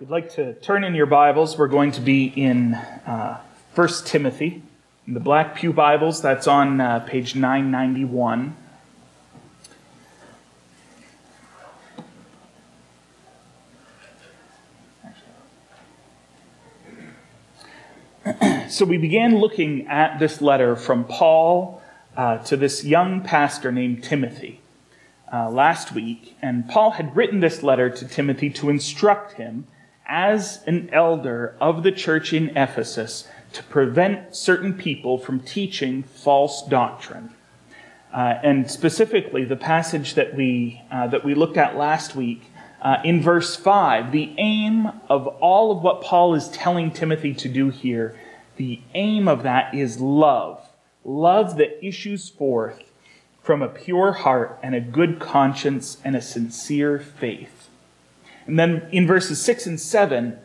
If you'd like to turn in your Bibles, we're going to be in uh, 1 Timothy. In the Black Pew Bibles, that's on uh, page 991. so we began looking at this letter from Paul uh, to this young pastor named Timothy uh, last week, and Paul had written this letter to Timothy to instruct him as an elder of the church in Ephesus to prevent certain people from teaching false doctrine. Uh, and specifically, the passage that we, uh, that we looked at last week, uh, in verse 5, the aim of all of what Paul is telling Timothy to do here, the aim of that is love. Love that issues forth from a pure heart and a good conscience and a sincere faith. And then in verses 6 and 7,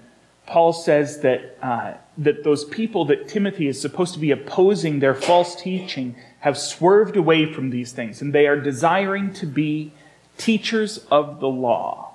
Paul says that, uh, that those people that Timothy is supposed to be opposing their false teaching have swerved away from these things, and they are desiring to be teachers of the law.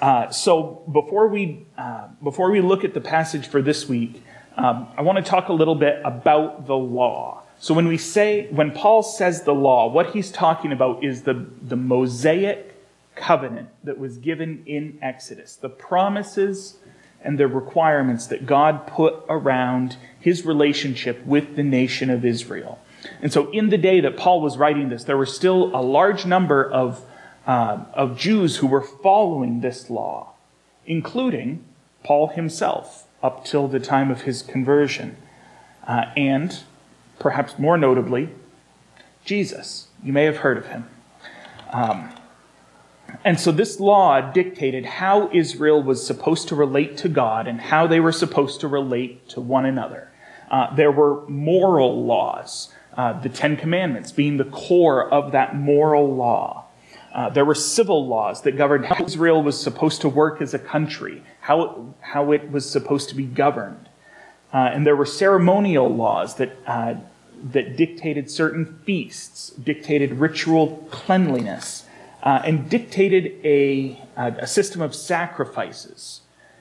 Uh, so before we, uh, before we look at the passage for this week, um, I want to talk a little bit about the law. So when we say, when Paul says the law, what he's talking about is the, the Mosaic covenant that was given in Exodus, the promises and the requirements that God put around his relationship with the nation of Israel. And so, in the day that Paul was writing this, there were still a large number of, uh, of Jews who were following this law, including Paul himself, up till the time of his conversion. Uh, and, perhaps more notably, Jesus. You may have heard of him. Um, and so this law dictated how Israel was supposed to relate to God and how they were supposed to relate to one another. Uh, there were moral laws, uh, the Ten Commandments being the core of that moral law. Uh, there were civil laws that governed how Israel was supposed to work as a country, how it, how it was supposed to be governed. Uh, and there were ceremonial laws that, uh, that dictated certain feasts, dictated ritual cleanliness uh, and dictated a, a system of sacrifices.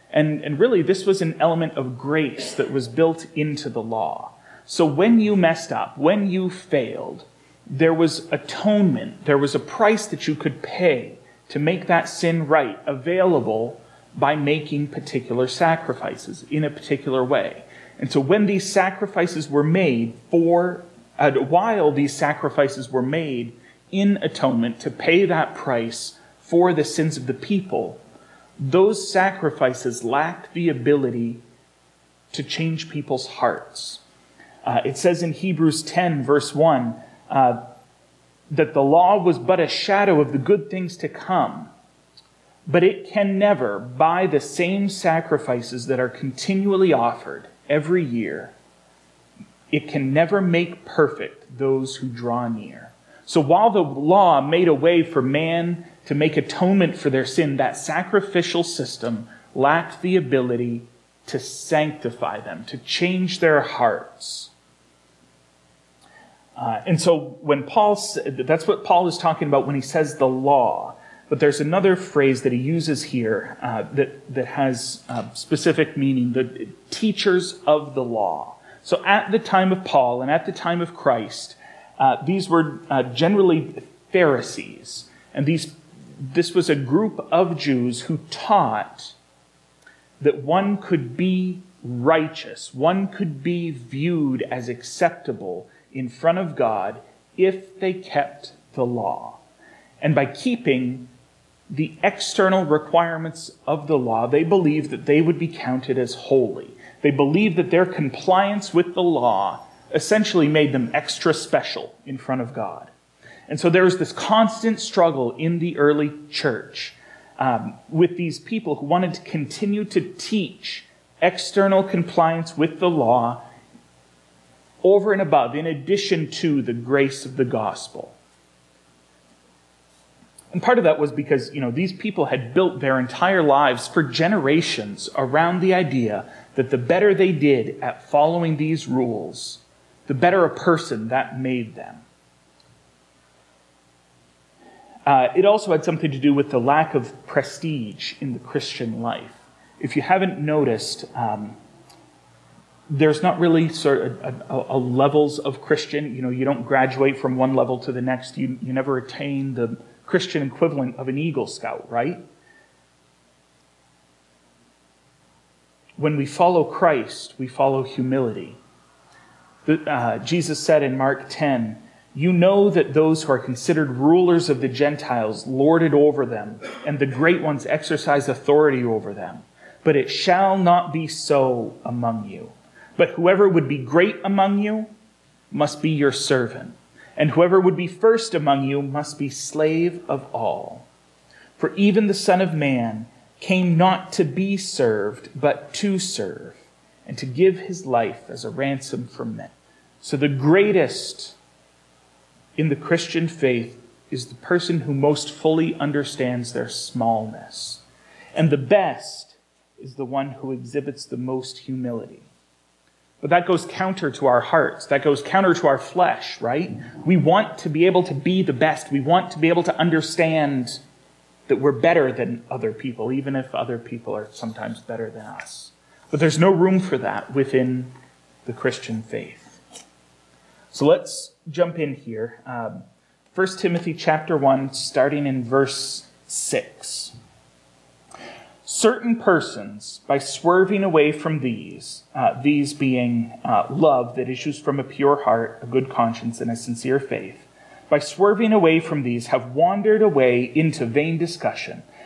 And, and really, this was an element of grace that was built into the law. So when you messed up, when you failed, there was atonement, there was a price that you could pay to make that sin right available by making particular sacrifices in a particular way. And so when these sacrifices were made for, uh, while these sacrifices were made in atonement to pay that price for the sins of the people, those sacrifices lacked the ability to change people's hearts. Uh, it says in Hebrews 10, verse 1, uh, that the law was but a shadow of the good things to come, but it can never, by the same sacrifices that are continually offered every year, it can never make perfect those who draw near. So while the law made a way for man to make atonement for their sin, that sacrificial system lacked the ability to sanctify them, to change their hearts. Uh, and so when Paul, that's what Paul is talking about when he says the law. But there's another phrase that he uses here uh, that, that has uh, specific meaning the teachers of the law. So at the time of Paul and at the time of Christ, uh, these were uh, generally Pharisees. And these, this was a group of Jews who taught that one could be righteous, one could be viewed as acceptable in front of God if they kept the law. And by keeping the external requirements of the law, they believed that they would be counted as holy. They believed that their compliance with the law essentially made them extra special in front of God. And so there was this constant struggle in the early church um, with these people who wanted to continue to teach external compliance with the law over and above, in addition to the grace of the gospel. And part of that was because, you know, these people had built their entire lives for generations around the idea that the better they did at following these rules, the better a person that made them. Uh, it also had something to do with the lack of prestige in the Christian life. if you haven't noticed, um, there's not really sort of a, a, a, levels of Christian. You know, you don't graduate from one level to the next. You, you never attain the Christian equivalent of an Eagle Scout, right? When we follow Christ, we follow humility. Uh, Jesus said in Mark 10, You know that those who are considered rulers of the Gentiles lord it over them, and the great ones exercise authority over them. But it shall not be so among you. But whoever would be great among you must be your servant, and whoever would be first among you must be slave of all. For even the Son of Man came not to be served, but to serve, and to give his life as a ransom for men. So the greatest in the Christian faith is the person who most fully understands their smallness. And the best is the one who exhibits the most humility. But that goes counter to our hearts. That goes counter to our flesh, right? We want to be able to be the best. We want to be able to understand that we're better than other people, even if other people are sometimes better than us. But there's no room for that within the Christian faith. So let's jump in here. Um, 1 Timothy chapter 1, starting in verse 6 certain persons, by swerving away from these, uh, these being uh, love that issues from a pure heart, a good conscience, and a sincere faith, by swerving away from these, have wandered away into vain discussion,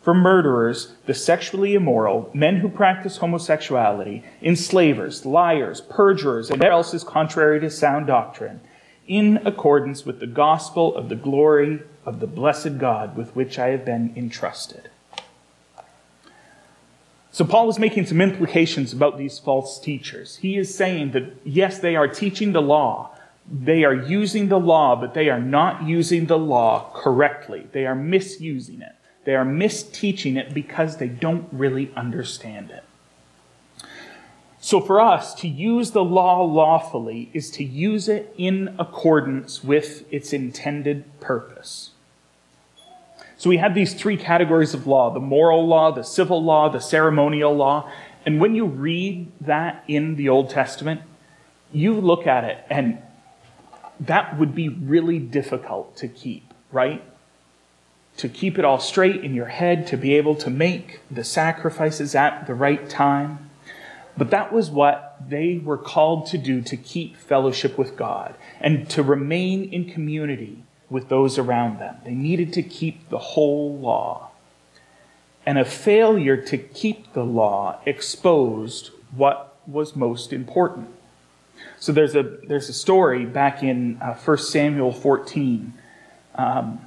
for murderers, the sexually immoral, men who practice homosexuality, enslavers, liars, perjurers, and whatever else is contrary to sound doctrine, in accordance with the gospel of the glory of the blessed God with which I have been entrusted. So Paul is making some implications about these false teachers. He is saying that yes, they are teaching the law. They are using the law, but they are not using the law correctly. They are misusing it. They are misteaching it because they don't really understand it. So for us, to use the law lawfully is to use it in accordance with its intended purpose. So we have these three categories of law the moral law, the civil law, the ceremonial law. And when you read that in the Old Testament, you look at it and that would be really difficult to keep, right? To keep it all straight in your head, to be able to make the sacrifices at the right time. But that was what they were called to do to keep fellowship with God and to remain in community with those around them. They needed to keep the whole law. And a failure to keep the law exposed what was most important. So there's a, there's a story back in uh, 1 Samuel 14 um,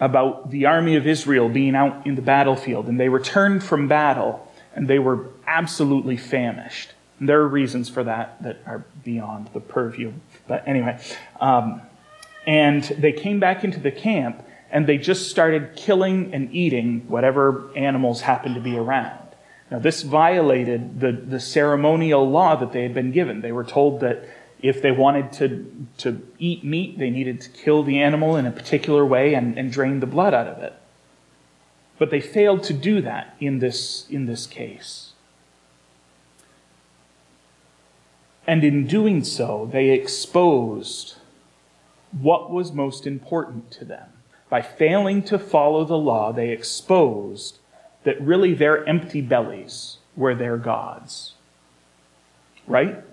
about the army of Israel being out in the battlefield, and they returned from battle, and they were absolutely famished. And there are reasons for that that are beyond the purview. But anyway, um, and they came back into the camp and they just started killing and eating whatever animals happened to be around. Now, this violated the, the ceremonial law that they had been given. They were told that if they wanted to, to eat meat, they needed to kill the animal in a particular way and, and drain the blood out of it. But they failed to do that in this, in this case. And in doing so, they exposed what was most important to them. By failing to follow the law, they exposed that really their empty bellies were their gods. Right?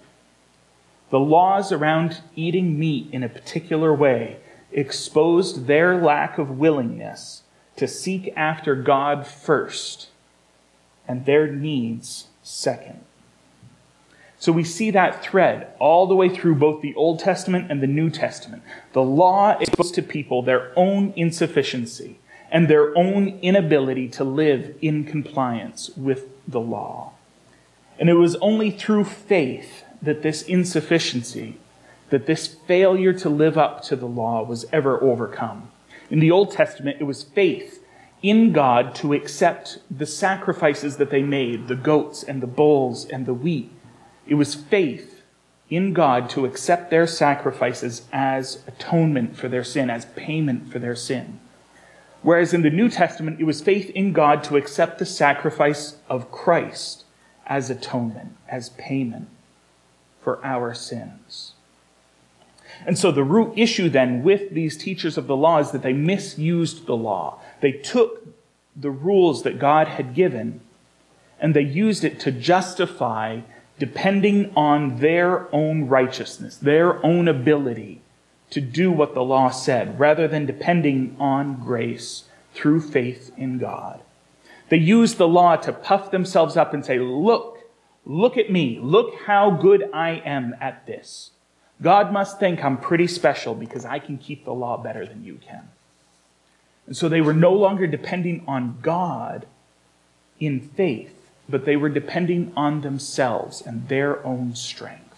The laws around eating meat in a particular way exposed their lack of willingness to seek after God first and their needs second. So we see that thread all the way through both the Old Testament and the New Testament. The law exposed to people their own insufficiency and their own inability to live in compliance with the law. And it was only through faith that this insufficiency, that this failure to live up to the law was ever overcome. In the Old Testament, it was faith in God to accept the sacrifices that they made, the goats and the bulls and the wheat. It was faith in God to accept their sacrifices as atonement for their sin, as payment for their sin. Whereas in the New Testament, it was faith in God to accept the sacrifice of Christ as atonement, as payment for our sins. And so the root issue then with these teachers of the law is that they misused the law. They took the rules that God had given and they used it to justify depending on their own righteousness, their own ability to do what the law said, rather than depending on grace through faith in God. They used the law to puff themselves up and say, Look, look at me. Look how good I am at this. God must think I'm pretty special because I can keep the law better than you can. And so they were no longer depending on God in faith, but they were depending on themselves and their own strength.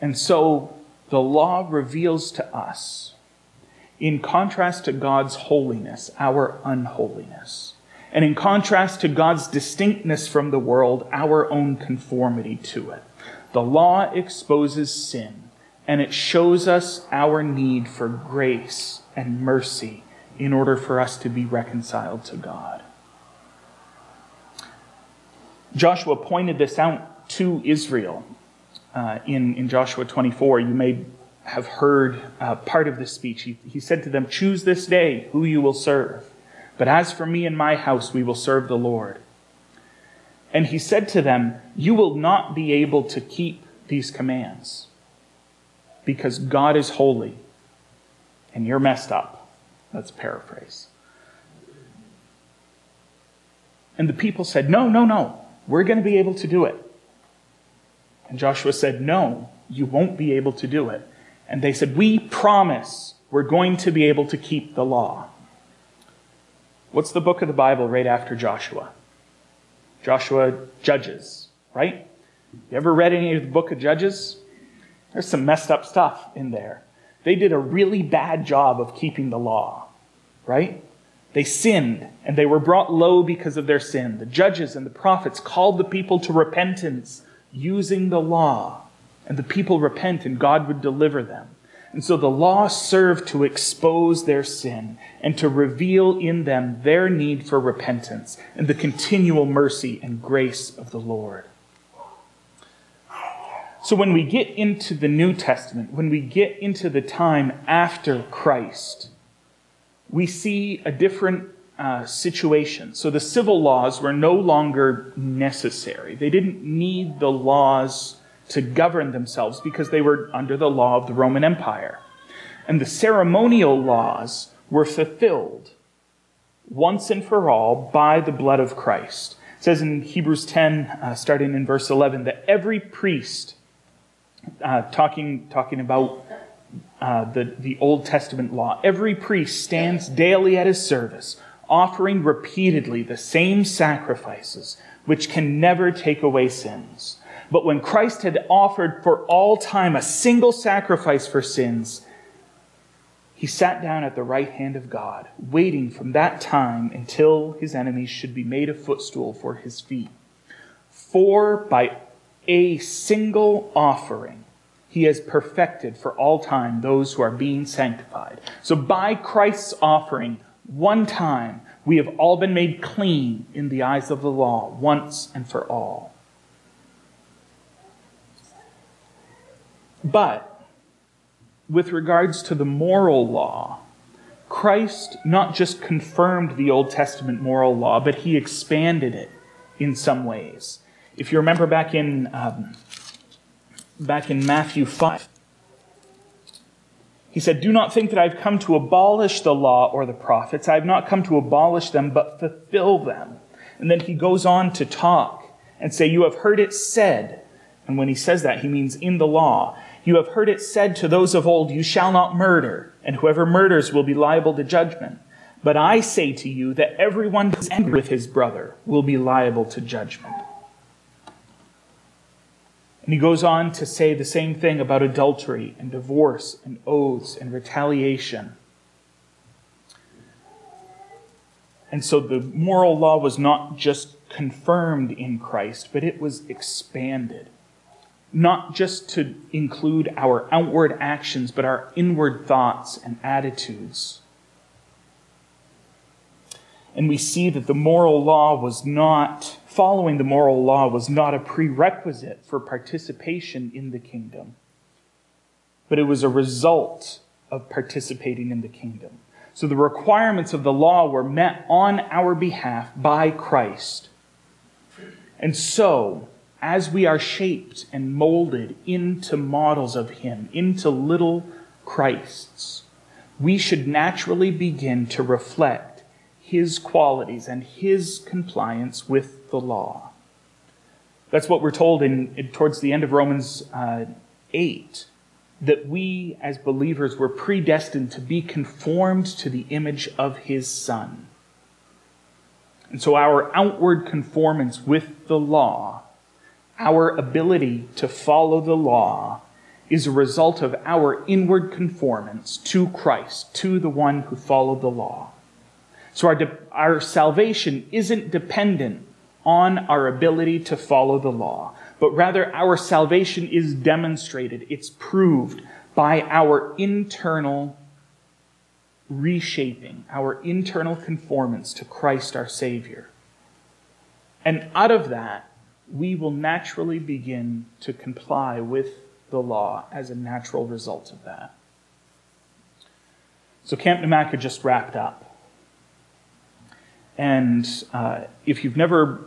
And so the law reveals to us, in contrast to God's holiness, our unholiness. And in contrast to God's distinctness from the world, our own conformity to it. The law exposes sin, and it shows us our need for grace and mercy in order for us to be reconciled to God. Joshua pointed this out to Israel uh, in, in Joshua 24. You may have heard uh, part of this speech. He, he said to them, Choose this day who you will serve. But as for me and my house, we will serve the Lord. And he said to them, You will not be able to keep these commands because God is holy and you're messed up. Let's paraphrase. And the people said, No, no, no, we're going to be able to do it. And Joshua said, No, you won't be able to do it. And they said, We promise we're going to be able to keep the law. What's the book of the Bible right after Joshua? Joshua Judges, right? You ever read any of the book of Judges? There's some messed up stuff in there. They did a really bad job of keeping the law, right? They sinned and they were brought low because of their sin. The judges and the prophets called the people to repentance using the law, and the people repent and God would deliver them. And so the law served to expose their sin and to reveal in them their need for repentance and the continual mercy and grace of the Lord. So when we get into the New Testament, when we get into the time after Christ, we see a different uh, situation. So the civil laws were no longer necessary. They didn't need the laws to govern themselves because they were under the law of the Roman Empire. And the ceremonial laws were fulfilled once and for all by the blood of Christ. It says in Hebrews 10, uh, starting in verse 11, that every priest, uh, talking, talking about uh, the, the Old Testament law, every priest stands daily at his service, offering repeatedly the same sacrifices, which can never take away sins. But when Christ had offered for all time a single sacrifice for sins, he sat down at the right hand of God, waiting from that time until his enemies should be made a footstool for his feet. For by a single offering, he has perfected for all time those who are being sanctified. So by Christ's offering, one time, we have all been made clean in the eyes of the law, once and for all. But with regards to the moral law, Christ not just confirmed the Old Testament moral law, but he expanded it in some ways. If you remember back in um, back in Matthew five, he said, "Do not think that I've come to abolish the law or the prophets. I have not come to abolish them, but fulfill them." And then he goes on to talk and say, "You have heard it said." And when he says that, he means in the law. You have heard it said to those of old, You shall not murder, and whoever murders will be liable to judgment. But I say to you that everyone who is angry with his brother will be liable to judgment. And he goes on to say the same thing about adultery and divorce and oaths and retaliation. And so the moral law was not just confirmed in Christ, but it was expanded. Not just to include our outward actions, but our inward thoughts and attitudes. And we see that the moral law was not, following the moral law was not a prerequisite for participation in the kingdom, but it was a result of participating in the kingdom. So the requirements of the law were met on our behalf by Christ. And so, as we are shaped and molded into models of Him, into little Christs, we should naturally begin to reflect His qualities and His compliance with the law. That's what we're told in, towards the end of Romans uh, 8 that we as believers were predestined to be conformed to the image of his Son. And so our outward conformance with the law, our ability to follow the law, is a result of our inward conformance to Christ, to the one who followed the law. So our, de- our salvation isn't dependent on our ability to follow the law but rather our salvation is demonstrated, it's proved by our internal reshaping, our internal conformance to Christ our Savior. And out of that, we will naturally begin to comply with the law as a natural result of that. So Camp Namaka just wrapped up. And uh, if you've never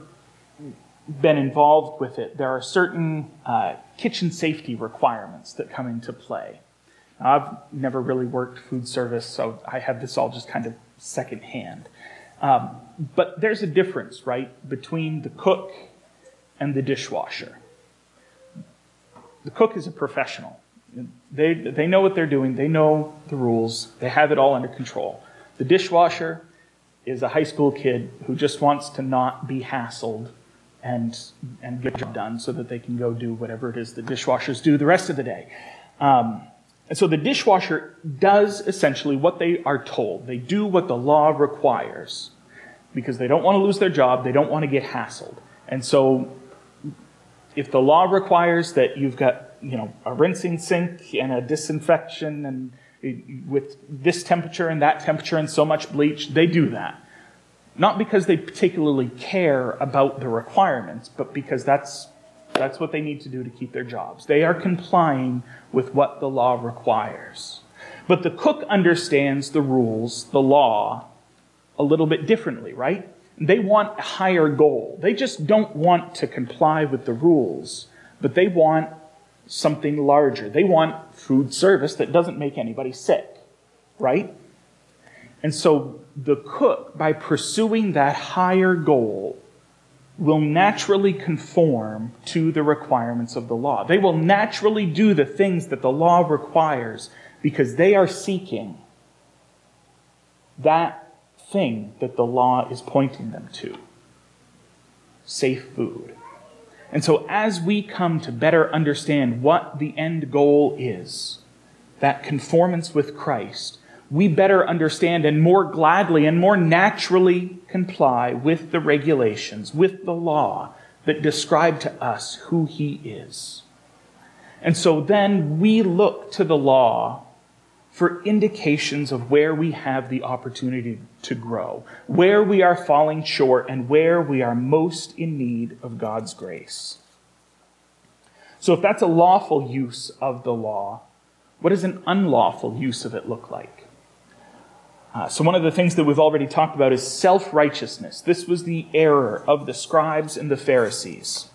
been involved with it, there are certain uh, kitchen safety requirements that come into play. Now, I've never really worked food service, so I have this all just kind of secondhand. Um, but there's a difference, right, between the cook and the dishwasher. The cook is a professional. They, they know what they're doing, they know the rules, they have it all under control. The dishwasher is a high school kid who just wants to not be hassled and, and get the job done so that they can go do whatever it is the dishwashers do the rest of the day. Um, and so the dishwasher does essentially what they are told. They do what the law requires because they don't want to lose their job, they don't want to get hassled. And so if the law requires that you've got, you know, a rinsing sink and a disinfection and eh, with this temperature and that temperature and so much bleach, they do that. Not because they particularly care about the requirements, but because that's, that's what they need to do to keep their jobs. They are complying with what the law requires. But the cook understands the rules, the law, a little bit differently, right? They want a higher goal. They just don't want to comply with the rules, but they want something larger. They want food service that doesn't make anybody sick, right? And so the cook, by pursuing that higher goal, will naturally conform to the requirements of the law. They will naturally do the things that the law requires because they are seeking that thing that the law is pointing them to safe food. And so, as we come to better understand what the end goal is, that conformance with Christ, we better understand and more gladly and more naturally comply with the regulations, with the law that describe to us who He is. And so then we look to the law for indications of where we have the opportunity to grow, where we are falling short, and where we are most in need of God's grace. So if that's a lawful use of the law, what does an unlawful use of it look like? Uh, so, one of the things that we've already talked about is self righteousness. This was the error of the scribes and the Pharisees.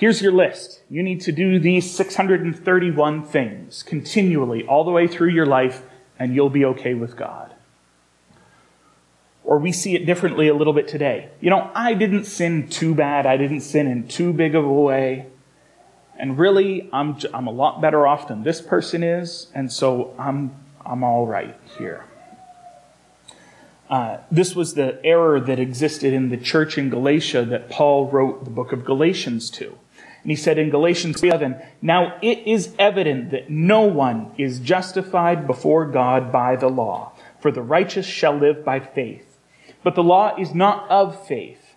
Here's your list. You need to do these 631 things continually, all the way through your life, and you'll be okay with God. Or we see it differently a little bit today. You know, I didn't sin too bad. I didn't sin in too big of a way. And really, I'm, I'm a lot better off than this person is. And so I'm, I'm all right here. Uh, this was the error that existed in the church in Galatia that Paul wrote the book of Galatians to. And he said in Galatians 11, Now it is evident that no one is justified before God by the law, for the righteous shall live by faith. But the law is not of faith.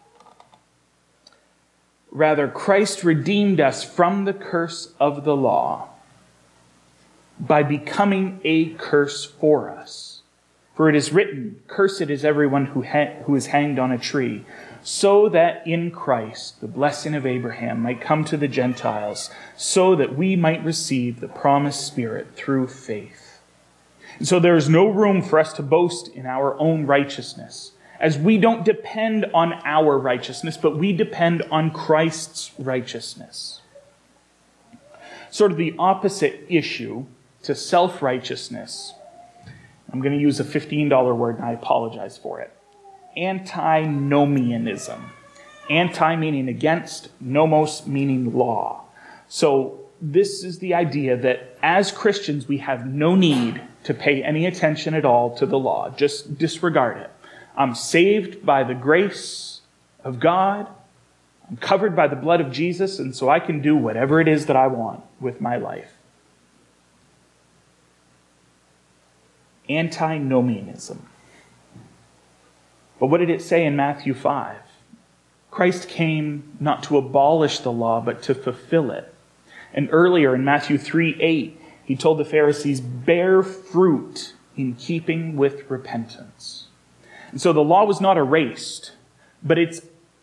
Rather, Christ redeemed us from the curse of the law by becoming a curse for us. For it is written, Cursed is everyone who, ha- who is hanged on a tree, so that in Christ the blessing of Abraham might come to the Gentiles, so that we might receive the promised Spirit through faith. And so there is no room for us to boast in our own righteousness, as we don't depend on our righteousness, but we depend on Christ's righteousness. Sort of the opposite issue to self righteousness. I'm going to use a $15 word and I apologize for it antinomianism. Anti meaning against, nomos meaning law. So, this is the idea that as Christians, we have no need to pay any attention at all to the law. Just disregard it. I'm saved by the grace of God. I'm covered by the blood of Jesus, and so I can do whatever it is that I want with my life. Antinomianism. But what did it say in Matthew 5? Christ came not to abolish the law, but to fulfill it. And earlier in Matthew 3 8, he told the Pharisees, bear fruit in keeping with repentance. And so the law was not erased, but its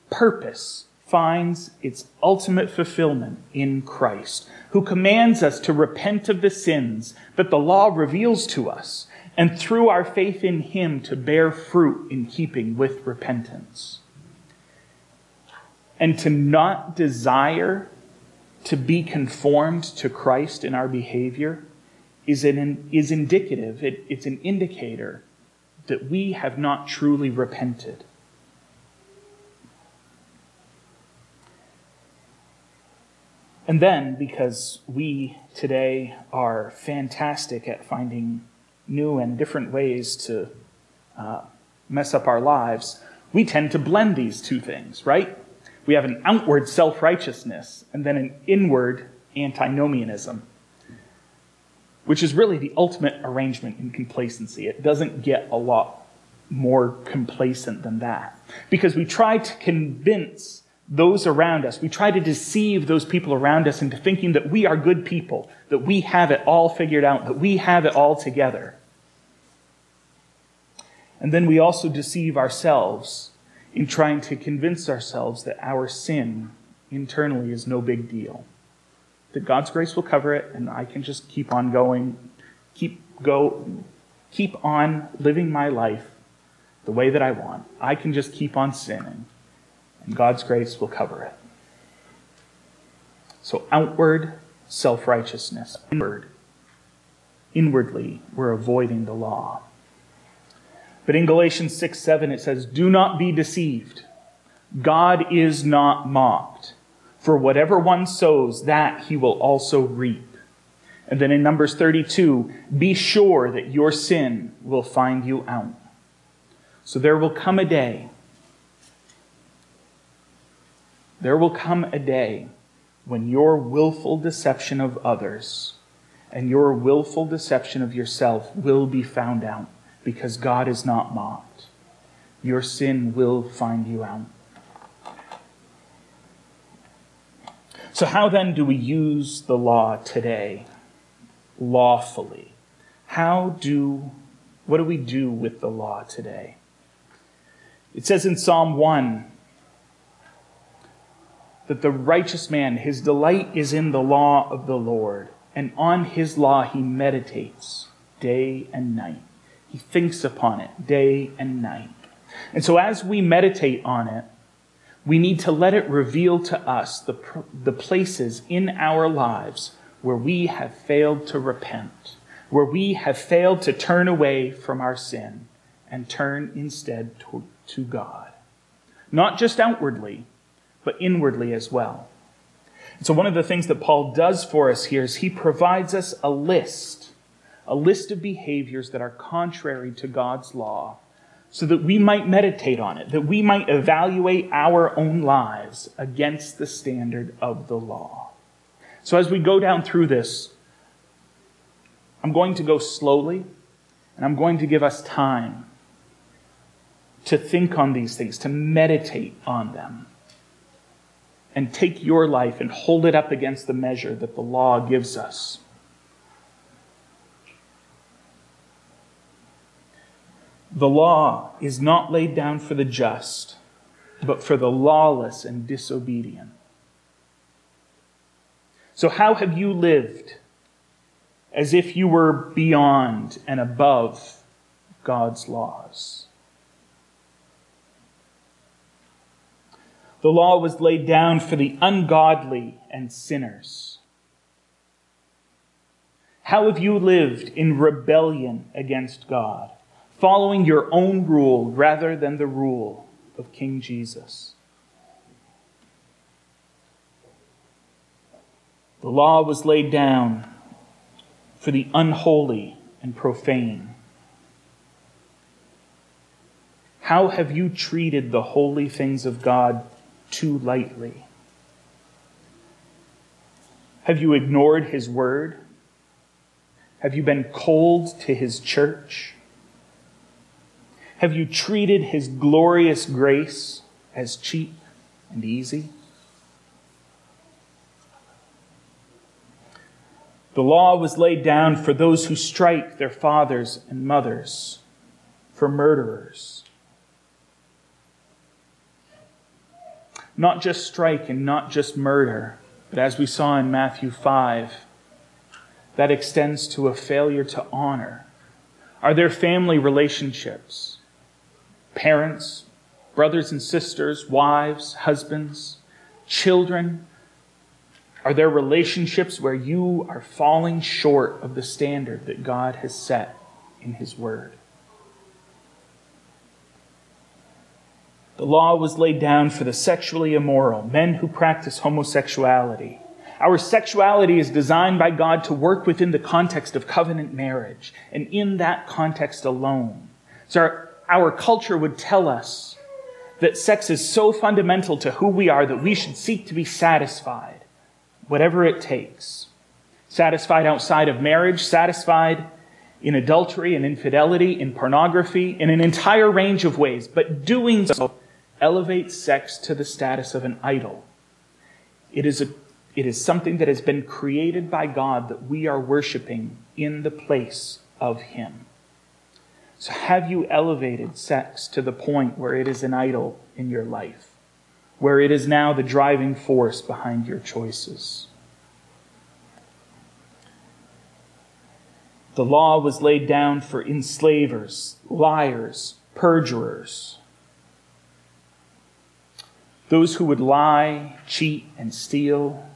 purpose finds its ultimate fulfillment in Christ, who commands us to repent of the sins that the law reveals to us and through our faith in Him to bear fruit in keeping with repentance. And to not desire to be conformed to Christ in our behavior is, an, is indicative, it, it's an indicator that we have not truly repented. And then, because we today are fantastic at finding new and different ways to uh, mess up our lives, we tend to blend these two things, right? We have an outward self righteousness and then an inward antinomianism, which is really the ultimate arrangement in complacency. It doesn't get a lot more complacent than that because we try to convince those around us. We try to deceive those people around us into thinking that we are good people, that we have it all figured out, that we have it all together. And then we also deceive ourselves in trying to convince ourselves that our sin internally is no big deal. That God's grace will cover it and I can just keep on going, keep go keep on living my life the way that I want. I can just keep on sinning and God's grace will cover it. So outward self-righteousness, inward inwardly we're avoiding the law. But in Galatians 6 7, it says, Do not be deceived. God is not mocked. For whatever one sows, that he will also reap. And then in Numbers 32, be sure that your sin will find you out. So there will come a day. There will come a day when your willful deception of others and your willful deception of yourself will be found out because God is not mocked. Your sin will find you out. So, how then do we use the law today lawfully? How do, what do we do with the law today? It says in Psalm 1 that the righteous man, his delight is in the law of the Lord, and on his law he meditates day and night. He thinks upon it day and night. And so as we meditate on it, we need to let it reveal to us the, the places in our lives where we have failed to repent, where we have failed to turn away from our sin and turn instead to, to God. Not just outwardly, but inwardly as well. And so one of the things that Paul does for us here is he provides us a list a list of behaviors that are contrary to God's law so that we might meditate on it, that we might evaluate our own lives against the standard of the law. So as we go down through this, I'm going to go slowly, and I'm going to give us time to think on these things, to meditate on them, and take your life and hold it up against the measure that the law gives us. The law is not laid down for the just, but for the lawless and disobedient. So, how have you lived as if you were beyond and above God's laws? The law was laid down for the ungodly and sinners. How have you lived in rebellion against God? Following your own rule rather than the rule of King Jesus. The law was laid down for the unholy and profane. How have you treated the holy things of God too lightly? Have you ignored his word? Have you been cold to his church? Have you treated his glorious grace as cheap and easy? The law was laid down for those who strike their fathers and mothers, for murderers. Not just strike and not just murder, but as we saw in Matthew 5, that extends to a failure to honor. Are there family relationships? Parents, brothers and sisters, wives, husbands, children? Are there relationships where you are falling short of the standard that God has set in His Word? The law was laid down for the sexually immoral, men who practice homosexuality. Our sexuality is designed by God to work within the context of covenant marriage, and in that context alone. So our our culture would tell us that sex is so fundamental to who we are that we should seek to be satisfied, whatever it takes. Satisfied outside of marriage, satisfied in adultery and infidelity, in pornography, in an entire range of ways. But doing so elevates sex to the status of an idol. It is, a, it is something that has been created by God that we are worshiping in the place of Him. So, have you elevated sex to the point where it is an idol in your life, where it is now the driving force behind your choices? The law was laid down for enslavers, liars, perjurers, those who would lie, cheat, and steal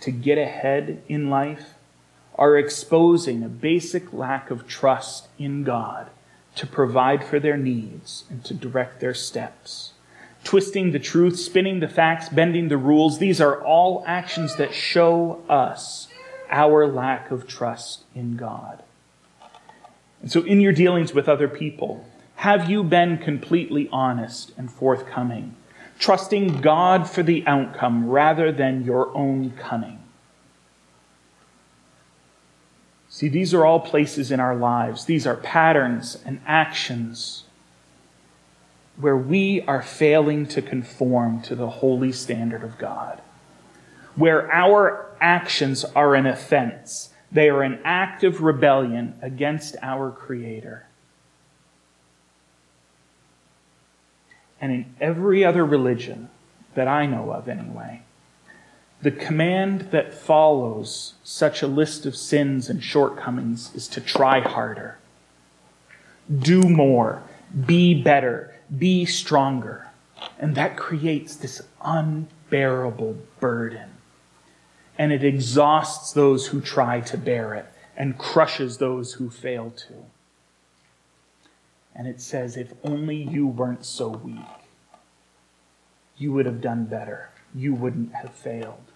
to get ahead in life are exposing a basic lack of trust in God to provide for their needs and to direct their steps. Twisting the truth, spinning the facts, bending the rules, these are all actions that show us our lack of trust in God. And so, in your dealings with other people, have you been completely honest and forthcoming, trusting God for the outcome rather than your own cunning? See, these are all places in our lives. These are patterns and actions where we are failing to conform to the holy standard of God. Where our actions are an offense, they are an act of rebellion against our Creator. And in every other religion that I know of, anyway, the command that follows such a list of sins and shortcomings is to try harder, do more, be better, be stronger. And that creates this unbearable burden. And it exhausts those who try to bear it and crushes those who fail to. And it says, if only you weren't so weak, you would have done better. You wouldn't have failed.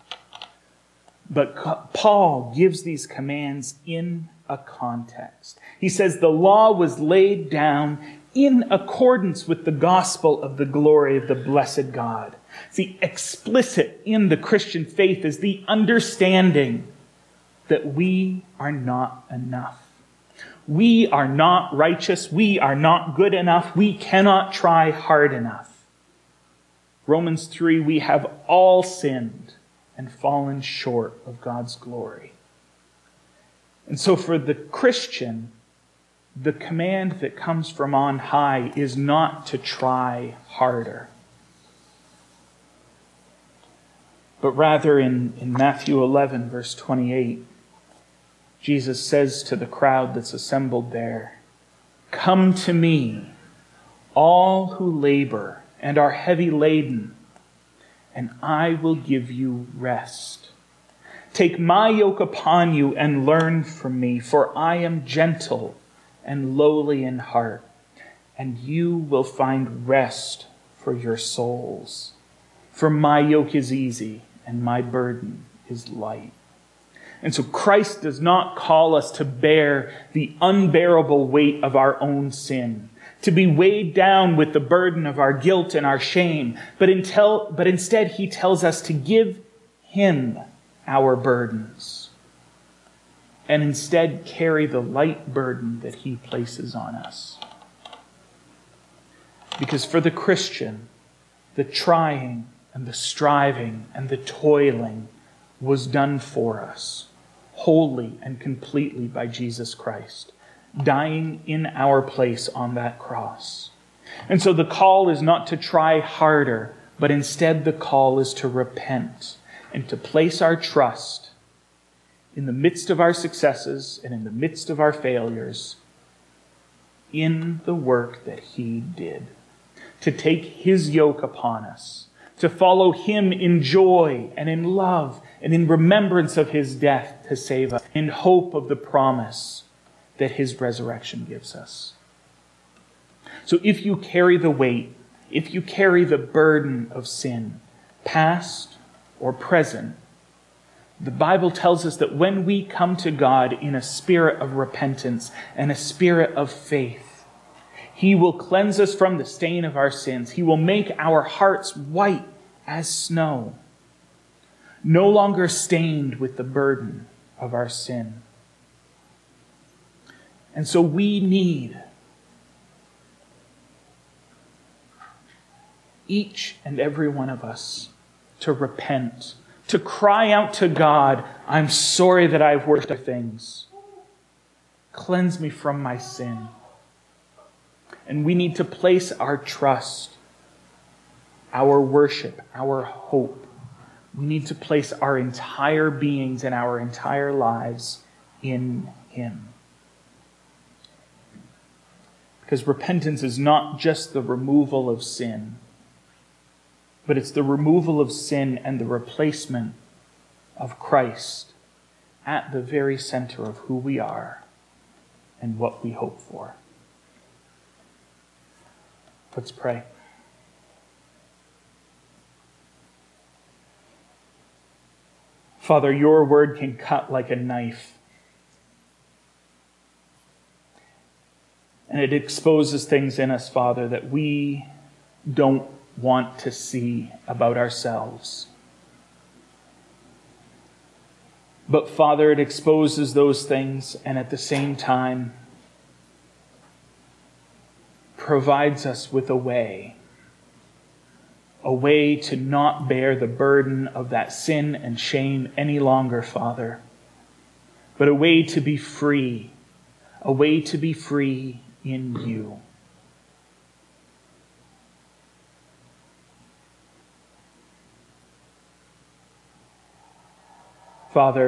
But Paul gives these commands in a context. He says the law was laid down in accordance with the gospel of the glory of the blessed God. See, explicit in the Christian faith is the understanding that we are not enough. We are not righteous. We are not good enough. We cannot try hard enough. Romans 3, we have all sinned and fallen short of God's glory. And so for the Christian, the command that comes from on high is not to try harder. But rather in, in Matthew 11, verse 28, Jesus says to the crowd that's assembled there, Come to me, all who labor and are heavy laden, and I will give you rest. Take my yoke upon you and learn from me, for I am gentle and lowly in heart, and you will find rest for your souls. For my yoke is easy and my burden is light. And so Christ does not call us to bear the unbearable weight of our own sin, to be weighed down with the burden of our guilt and our shame, but, until, but instead he tells us to give him our burdens and instead carry the light burden that he places on us. Because for the Christian, the trying and the striving and the toiling was done for us wholly and completely by Jesus Christ, dying in our place on that cross. And so the call is not to try harder, but instead the call is to repent and to place our trust in the midst of our successes and in the midst of our failures in the work that He did. To take His yoke upon us, to follow Him in joy and in love and in remembrance of His death to save us, in hope of the promise that His resurrection gives us. So if you carry the weight, if you carry the burden of sin, past or present, the Bible tells us that when we come to God in a spirit of repentance and a spirit of faith, He will cleanse us from the stain of our sins. He will make our hearts white as snow, no longer stained with the burden of our sin. And so we need each and every one of us to repent, to cry out to God, I'm sorry that I've worshipped things. Cleanse me from my sin. And we need to place our trust, our worship, our hope. We need to place our entire beings and our entire lives in Him. Because repentance is not just the removal of sin but it's the removal of sin and the replacement of Christ at the very center of who we are and what we hope for. Let's pray. Father, your word can cut like a knife. And it exposes things in us, Father, that we don't want to see about ourselves. But Father, it exposes those things and at the same time provides us with a way. A way to not bear the burden of that sin and shame any longer, Father, but a way to be free, a way to be free in you. Father,